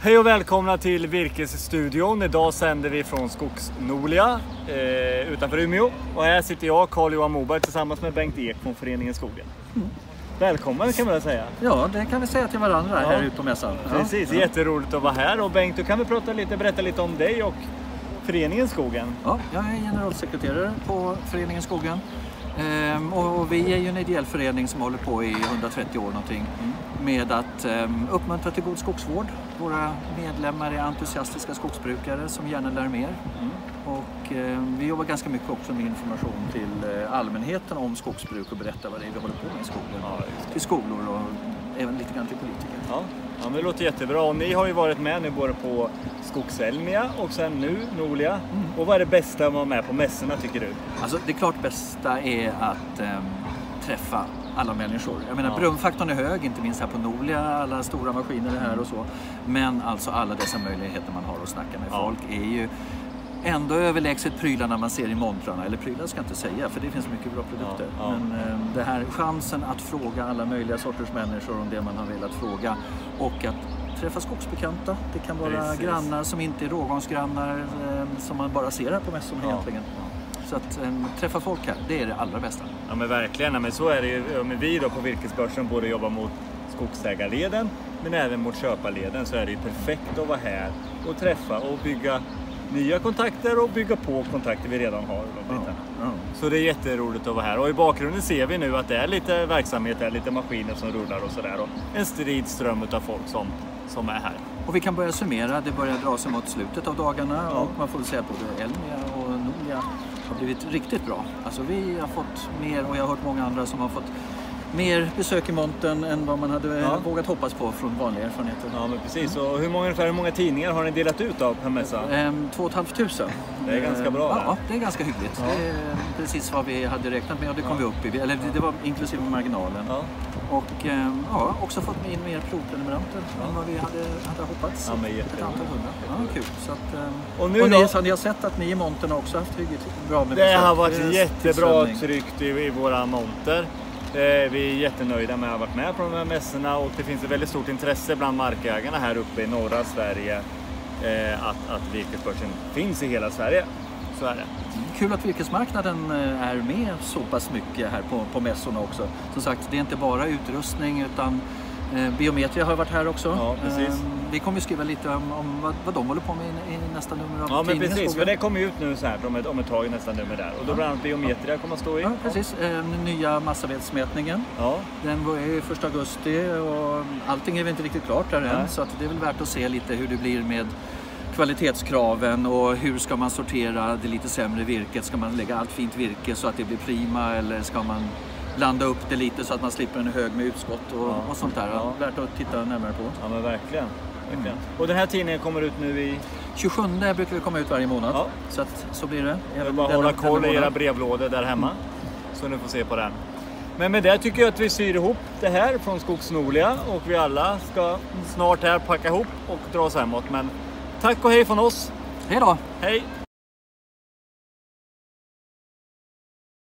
Hej och välkomna till Virkesstudion. Idag sänder vi från Skogsnolia eh, utanför Umeå. Och här sitter jag, Carl-Johan Moberg, tillsammans med Bengt Ek från Föreningen Skogen. Mm. Välkommen kan man väl säga. Ja, det kan vi säga till varandra Ja. här ute på mässan. Precis, Ja. jätteroligt att vara här. Och Bengt, du kan väl prata lite, berätta lite om dig och Föreningen Skogen. Ja, jag är generalsekreterare på Föreningen Skogen. Ehm, och vi är ju en ideell förening som håller på i 130 år någonting med att ehm, uppmuntra till god skogsvård. Våra medlemmar är entusiastiska skogsbrukare som gärna lär mer. Och ehm, vi jobbar ganska mycket också med information till eh, allmänheten om skogsbruk och berätta vad det är vi håller på med i skogen. Ja, till skolor och även lite grann till politiker. Ja men det låter jättebra. Och ni har ju varit med nu både på Skogselmia och sen nu Nolia. Mm. Och vad är det bästa med att vara med på mässorna tycker du? Alltså det klart bästa är att ehm, träffa alla människor. Jag menar Ja. berömfaktorn är hög, inte minst här på Nolia, alla stora maskiner är här och så. Men alltså alla dessa möjligheter man har att snacka med Ja. folk är ju ändå överlägset prylarna man ser i montrarna. Eller prylar ska jag inte säga, för det finns mycket bra produkter. Ja, ja. Men ehm, det här chansen att fråga alla möjliga sorters människor om det man har velat fråga och att träffa skogsbekanta. Det kan vara Precis. grannar som inte är rågångsgrannar ehm, som man bara ser här på mässorna Ja. egentligen. Så att ehm, träffa folk här, det är det allra bästa. Ja men verkligen, ja, men så är det ju. Ja, men vi då på Virkesbörsen både jobbar mot skogsägarleden men även mot köparleden så är det ju perfekt att vara här och träffa och bygga nya kontakter och bygga på kontakter vi redan har. bitarna. Ja. Så det är jätteroligt att vara här och i bakgrunden ser vi nu att det är lite verksamhet, det är lite maskiner som rullar och sådär en strid ström av folk som, som är här. Och vi kan börja summera, det börjar dra sig mot slutet av dagarna Ja. och man får väl säga att både Elmia och Nolia har blivit riktigt bra. Alltså vi har fått mer, och jag har hört många andra som har fått mer besök i montern än vad man hade Ja. vågat hoppas på från vanliga erfarenheter. Ja men precis, och hur många, ungefär hur många tidningar har ni delat ut av per mässa? Ehm, Två och ett halvt tusen. Det är ganska bra, Ja, det. det är ganska hyggligt. Ja. Det är precis vad vi hade räknat med och det kom Ja. vi upp i. Eller det- det var inklusive marginalen. Ja. Och ehm, ja, också fått in mer provprenumeranter än vad vi hade, hade hoppats. Ja, men Ett antal hundra. Ja, kul. Så att, ehm, Och och, nu ni, då? så ni har sett att ni i montern har också haft hyggligt bra med Det besök. har varit jättebra tryckt i, i våra monter. Eh, vi är jättenöjda med att ha varit med på de här mässorna och det finns ett väldigt stort intresse bland markägarna här uppe i norra Sverige eh, att, att virkesbörsen finns i hela Sverige. Så är det. Mm. Kul att virkesmarknaden eh, är med så pass mycket här på, på mässorna också. Som sagt, det är inte bara utrustning utan Biometria har varit här också. Ja, precis. Eh, vi kommer skriva lite om, om vad, vad de håller på med i, i nästa nummer av Ja men precis, för det kommer ut nu så här om ett, om ett tag i nästa nummer där. Och då bland annat Biometria kommer att stå i. Ja, precis. Eh, Den nya massavedsmätningen. Ja, Den var ju 1 augusti och allting är väl inte riktigt klart där Nej. än. Så att det är väl värt att se lite hur det blir med kvalitetskraven och hur ska man sortera det lite sämre virket? Ska man lägga allt fint virke så att det blir prima eller ska man blanda upp det lite så att man slipper en hög med utskott och, Ja. och sånt där? Ja. Värt att titta närmare på. ja men verkligen. verkligen. Och den här tidningen kommer ut nu i... 27 brukar vi komma ut varje månad. Ja. Så att så blir det. Jag vill bara denna- hålla koll i era brevlådor där hemma. Så ni får se på den. Men med det tycker jag att vi syr ihop det här från Skogsnolia och vi alla ska snart här packa ihop och dra oss hemåt. Men tack och hej från oss. Hej då! Hej!